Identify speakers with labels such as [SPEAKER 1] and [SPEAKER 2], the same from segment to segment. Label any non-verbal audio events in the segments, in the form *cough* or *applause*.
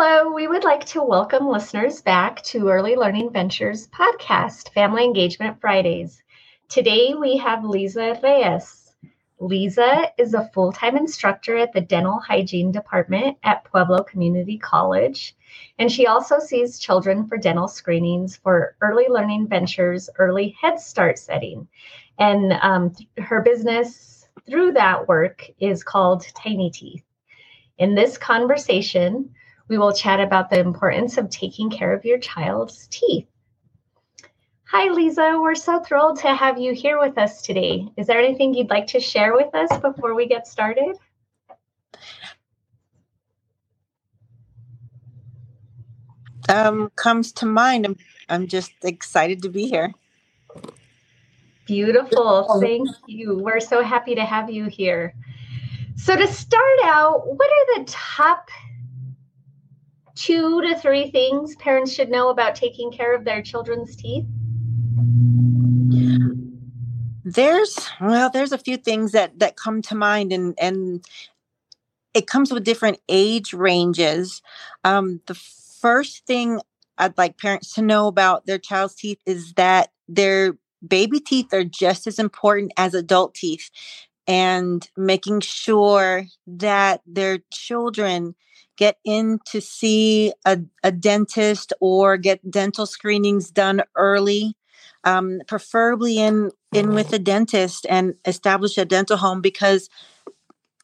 [SPEAKER 1] Hello, we would like to welcome listeners back to Early Learning Ventures podcast, Family Engagement Fridays. Today we have Liza Reyes. Liza is a full time instructor at the Dental Hygiene Department at Pueblo Community College, and she also sees children for dental screenings for Early Learning Ventures Early Head Start setting. And um, her business through that work is called Tiny Teeth. In this conversation, we will chat about the importance of taking care of your child's teeth. Hi, Liza. We're so thrilled to have you here with us today. Is there anything you'd like to share with us before we get started?
[SPEAKER 2] Um, comes to mind. I'm, I'm just excited to be here.
[SPEAKER 1] Beautiful. Thank you. We're so happy to have you here. So, to start out, what are the top two to three things parents should know about taking care of their children's teeth?
[SPEAKER 2] There's well, there's a few things that that come to mind, and and it comes with different age ranges. Um, the first thing I'd like parents to know about their child's teeth is that their baby teeth are just as important as adult teeth, and making sure that their children get in to see a, a dentist or get dental screenings done early um, preferably in in with a dentist and establish a dental home because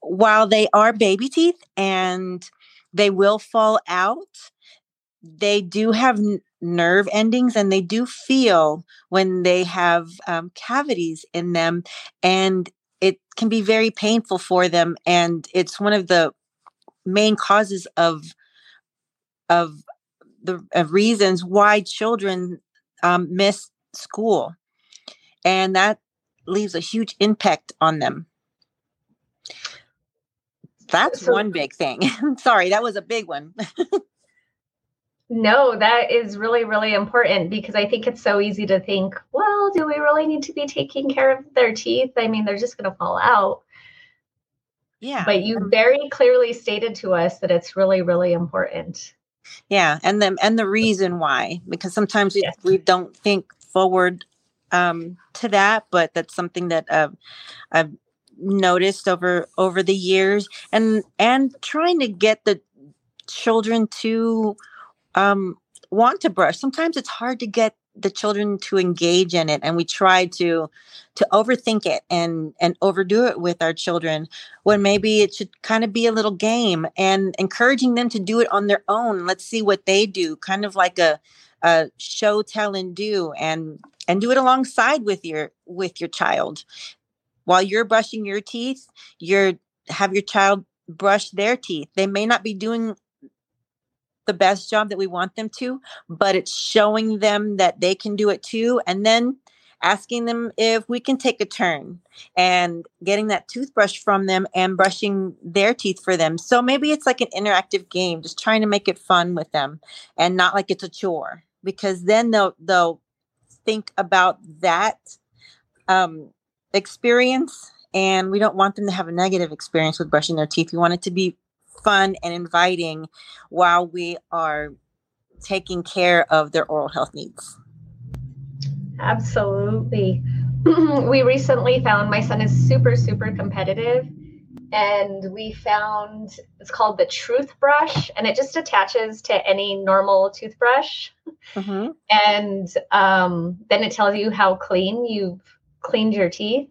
[SPEAKER 2] while they are baby teeth and they will fall out they do have n- nerve endings and they do feel when they have um, cavities in them and it can be very painful for them and it's one of the main causes of of the of reasons why children um, miss school, and that leaves a huge impact on them. That's so, one big thing. *laughs* Sorry, that was a big one. *laughs*
[SPEAKER 1] no, that is really, really important because I think it's so easy to think, well, do we really need to be taking care of their teeth? I mean, they're just going to fall out.
[SPEAKER 2] Yeah.
[SPEAKER 1] But you very clearly stated to us that it's really, really important.
[SPEAKER 2] Yeah, and the and the reason why because sometimes we, yes. we don't think forward um, to that, but that's something that uh, I've noticed over over the years, and and trying to get the children to um, want to brush. Sometimes it's hard to get the children to engage in it and we try to to overthink it and and overdo it with our children when maybe it should kind of be a little game and encouraging them to do it on their own. Let's see what they do kind of like a a show tell and do and and do it alongside with your with your child. While you're brushing your teeth you're have your child brush their teeth. They may not be doing the best job that we want them to, but it's showing them that they can do it too. And then asking them if we can take a turn and getting that toothbrush from them and brushing their teeth for them. So maybe it's like an interactive game, just trying to make it fun with them and not like it's a chore because then they'll they'll think about that um, experience and we don't want them to have a negative experience with brushing their teeth. We want it to be fun and inviting while we are taking care of their oral health needs.
[SPEAKER 1] Absolutely. *clears throat* we recently found my son is super, super competitive. And we found it's called the Truth Brush, and it just attaches to any normal toothbrush. Mm-hmm. And um, then it tells you how clean you've cleaned your teeth.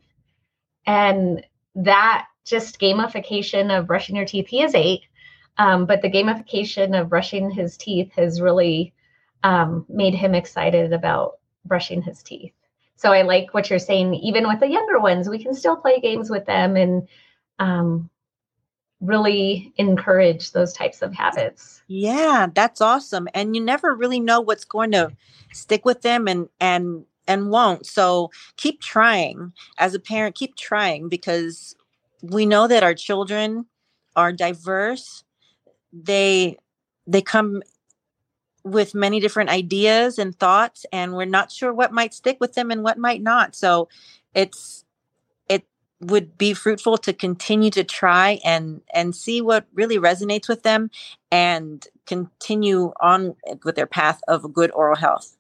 [SPEAKER 1] And that just gamification of brushing your teeth. He is eight, um, but the gamification of brushing his teeth has really um, made him excited about brushing his teeth. So I like what you're saying. Even with the younger ones, we can still play games with them and um, really encourage those types of habits.
[SPEAKER 2] Yeah, that's awesome. And you never really know what's going to stick with them and and and won't. So keep trying. As a parent, keep trying because we know that our children are diverse they they come with many different ideas and thoughts and we're not sure what might stick with them and what might not so it's it would be fruitful to continue to try and and see what really resonates with them and continue on with their path of good oral health.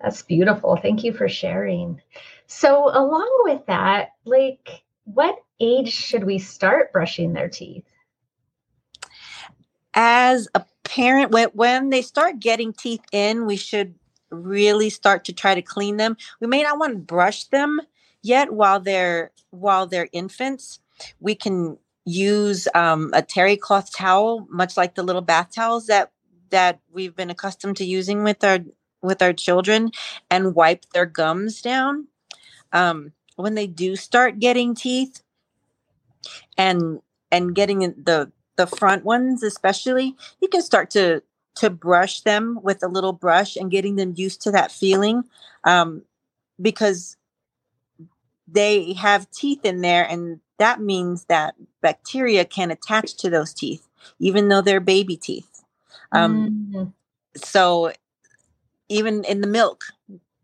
[SPEAKER 1] That's beautiful. Thank you for sharing. So, along with that, like, what age should we start brushing their teeth?
[SPEAKER 2] As a parent, when, when they start getting teeth in, we should really start to try to clean them. We may not want to brush them yet while they're while they're infants. We can use um, a terry cloth towel, much like the little bath towels that that we've been accustomed to using with our with our children, and wipe their gums down. Um, when they do start getting teeth, and and getting the the front ones especially, you can start to to brush them with a little brush and getting them used to that feeling um, because they have teeth in there and that means that bacteria can attach to those teeth even though they're baby teeth um, mm. so even in the milk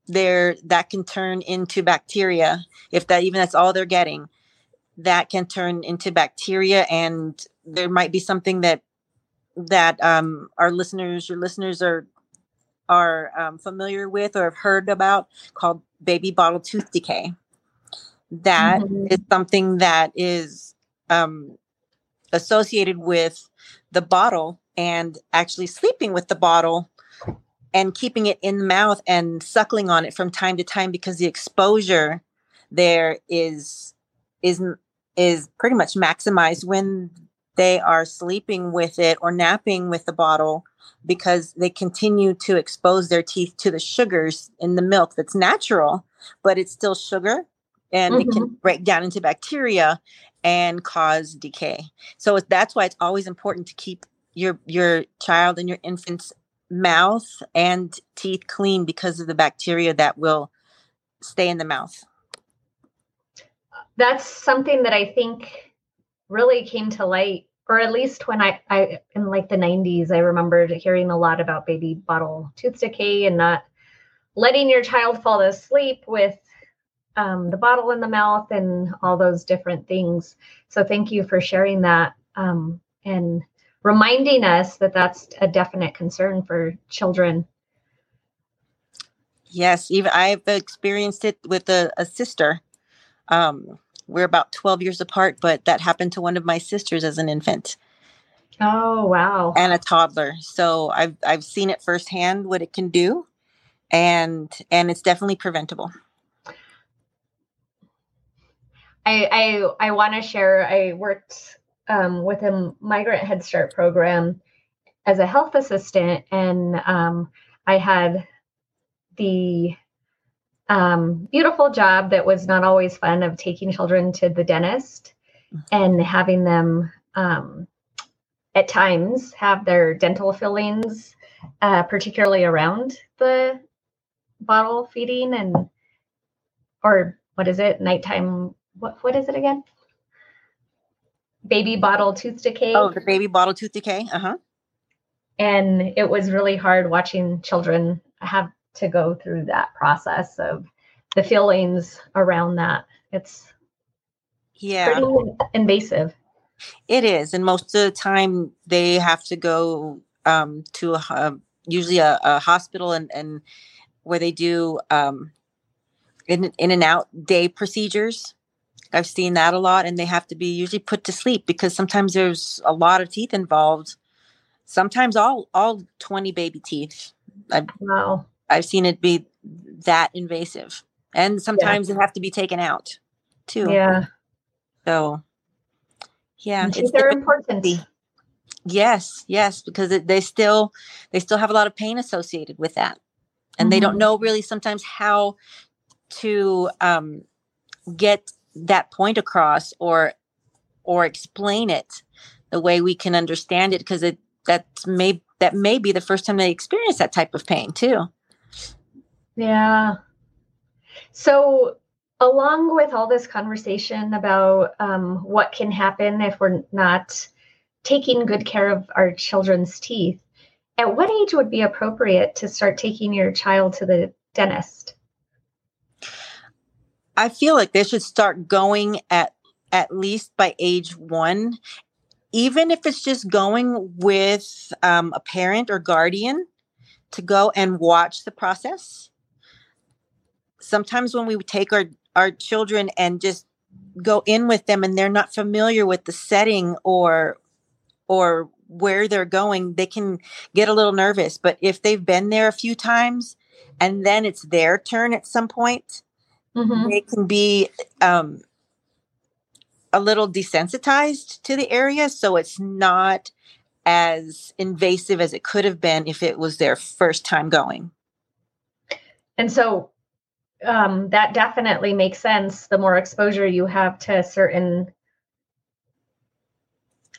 [SPEAKER 2] there that can turn into bacteria if that even that's all they're getting that can turn into bacteria and there might be something that that um, our listeners, your listeners are are um, familiar with or have heard about called baby bottle tooth decay. That mm-hmm. is something that is um, associated with the bottle and actually sleeping with the bottle and keeping it in the mouth and suckling on it from time to time because the exposure there is is is pretty much maximized when they are sleeping with it or napping with the bottle because they continue to expose their teeth to the sugars in the milk that's natural, but it's still sugar and mm-hmm. it can mm-hmm. break down into bacteria and cause decay. So that's why it's always important to keep your your child and your infant's mouth and teeth clean because of the bacteria that will stay in the mouth.
[SPEAKER 1] That's something that I think really came to light or at least when I, I in like the 90s i remembered hearing a lot about baby bottle tooth decay and not letting your child fall asleep with um, the bottle in the mouth and all those different things so thank you for sharing that um, and reminding us that that's a definite concern for children
[SPEAKER 2] yes even i've experienced it with a, a sister um, we're about 12 years apart, but that happened to one of my sisters as an infant.
[SPEAKER 1] Oh, wow.
[SPEAKER 2] And a toddler. So I've I've seen it firsthand what it can do and and it's definitely preventable.
[SPEAKER 1] I I I want to share I worked um, with a migrant head start program as a health assistant. And um, I had the um, beautiful job that was not always fun of taking children to the dentist and having them um, at times have their dental fillings, uh, particularly around the bottle feeding and or what is it? Nighttime what what is it again baby bottle tooth decay
[SPEAKER 2] oh the baby bottle tooth decay uh-huh
[SPEAKER 1] and it was really hard watching children have to go through that process of the feelings around that. It's
[SPEAKER 2] yeah
[SPEAKER 1] pretty invasive.
[SPEAKER 2] It is, and most of the time they have to go um, to a, usually a, a, hospital and and where they do um, in in and out day procedures. I've seen that a lot, and they have to be usually put to sleep because sometimes there's a lot of teeth involved. Sometimes all all twenty baby teeth. I've,
[SPEAKER 1] wow.
[SPEAKER 2] I've seen it be that invasive. And sometimes yeah. they have to be taken out too.
[SPEAKER 1] Yeah.
[SPEAKER 2] So yeah,
[SPEAKER 1] it's they're important.
[SPEAKER 2] Yes, yes, because it, they still they still have a lot of pain associated with that, and mm-hmm. they don't mm-hmm. know really sometimes how to um, get that point across or or explain it the way we can understand it because it that may that may be the first time they experience that type of pain too.
[SPEAKER 1] Yeah. So, along with all this conversation about um, what can happen if we're not taking good care of our children's teeth, at what age would be appropriate to start taking your child to the dentist?
[SPEAKER 2] I feel like they should start going at at least by age one even if it's just going with um, a parent or guardian to go and watch the process. Sometimes when we take our, our children and just go in with them and they're not familiar with the setting or or where they're going, they can get a little nervous. But if they've been there a few times and then it's their turn at some point, mm-hmm. they can be um, a little desensitized to the area. So it's not as invasive as it could have been if it was their first time going.
[SPEAKER 1] And so um, that definitely makes sense. The more exposure you have to certain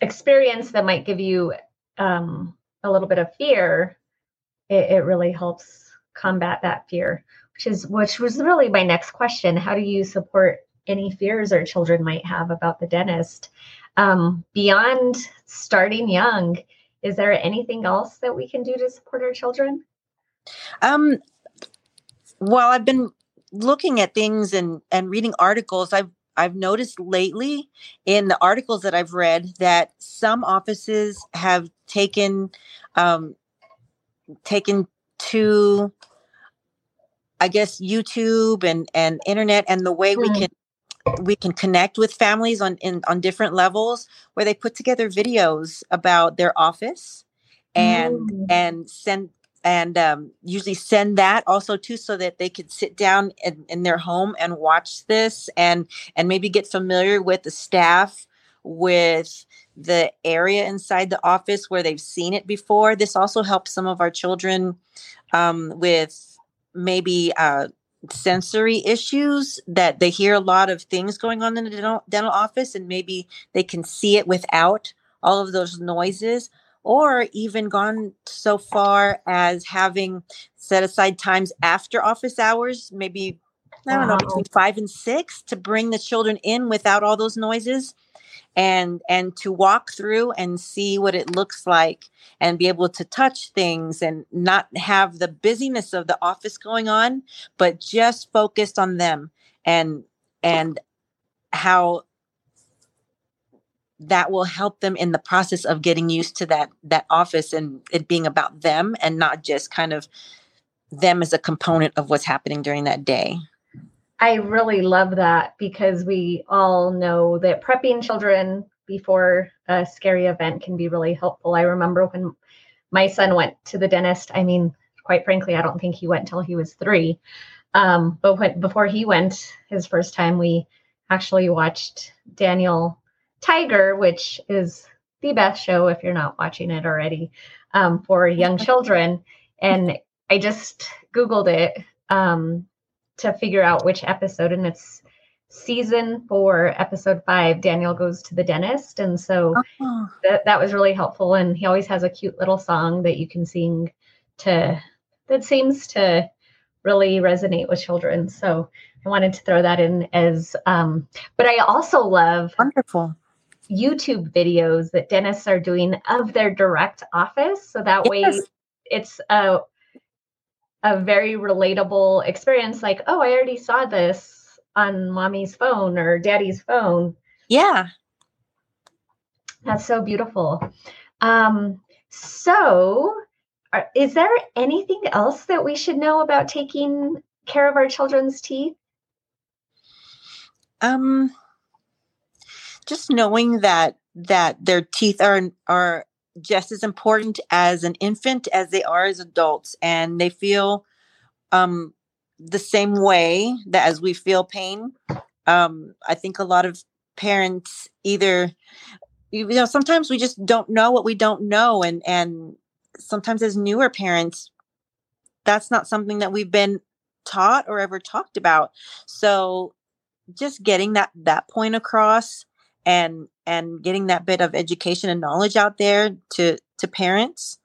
[SPEAKER 1] experience that might give you um, a little bit of fear, it, it really helps combat that fear. Which is which was really my next question. How do you support any fears our children might have about the dentist? Um, beyond starting young, is there anything else that we can do to support our children?
[SPEAKER 2] Um, well, I've been looking at things and and reading articles. I've I've noticed lately in the articles that I've read that some offices have taken um, taken to I guess YouTube and and internet and the way mm. we can we can connect with families on in on different levels where they put together videos about their office and mm. and send and um, usually send that also too so that they could sit down in, in, their home and watch this and and maybe get familiar with the staff with the area inside the office where they've seen it before this also helps some of our children um, with maybe uh, sensory issues that they hear a lot of things going on in the dental, dental office and maybe they can see it without all of those noises or even gone so far as having set aside times after office hours, maybe, I don't wow. know, between five and six to bring the children in without all those noises and and to walk through and see what it looks like and be able to touch things and not have the busyness of the office going on but just focused on them and and how that will help them in the process of getting used to that that office and it being about them and not just kind of them as a component of what's happening during that day.
[SPEAKER 1] I really love that because we all know that prepping children before a scary event can be really helpful. I remember when my son went to the dentist, I mean, quite frankly, I don't think he went until he was three. Um, but when, before he went his first time, we actually watched Daniel Tiger, which is the best show if you're not watching it already um, for young *laughs* children. And I just Googled it um, to figure out which episode, and it's season four, episode five. Daniel goes to the dentist. And so uh-huh. that, that was really helpful. And he always has a cute little song that you can sing to that seems to really resonate with children. So I wanted to throw that in as um, but I also love
[SPEAKER 2] wonderful
[SPEAKER 1] YouTube videos that dentists are doing of their direct office. So that yes. way it's a a very relatable experience like, oh, I already saw this on mommy's phone or daddy's phone.
[SPEAKER 2] Yeah.
[SPEAKER 1] That's so beautiful. Um, so are, is there anything else that we should know about taking care of our children's teeth?
[SPEAKER 2] Um just knowing that that their teeth are are just as important as an infant as they are as adults and they feel um the same way that as we feel pain. Um i think a lot of parents either you know sometimes we just don't know what we don't know and and sometimes as newer parents that's not something that we've been taught or ever talked about. So just getting that that point across and and getting that bit of education and knowledge out there to to parents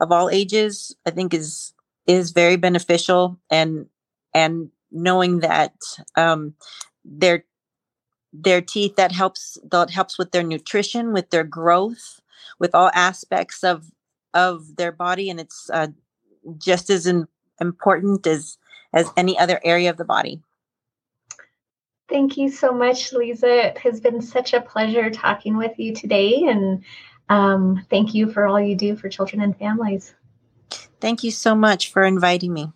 [SPEAKER 2] of all ages i think is is very beneficial and and knowing that um their their teeth that helps that helps with their nutrition with their growth with all aspects of of their body and it's uh, just as in, important as as any other area of the body
[SPEAKER 1] Thank you so much, Liza. It has been such a pleasure talking with you today. And um, thank you for all you do for children and families.
[SPEAKER 2] Thank you so much for inviting me.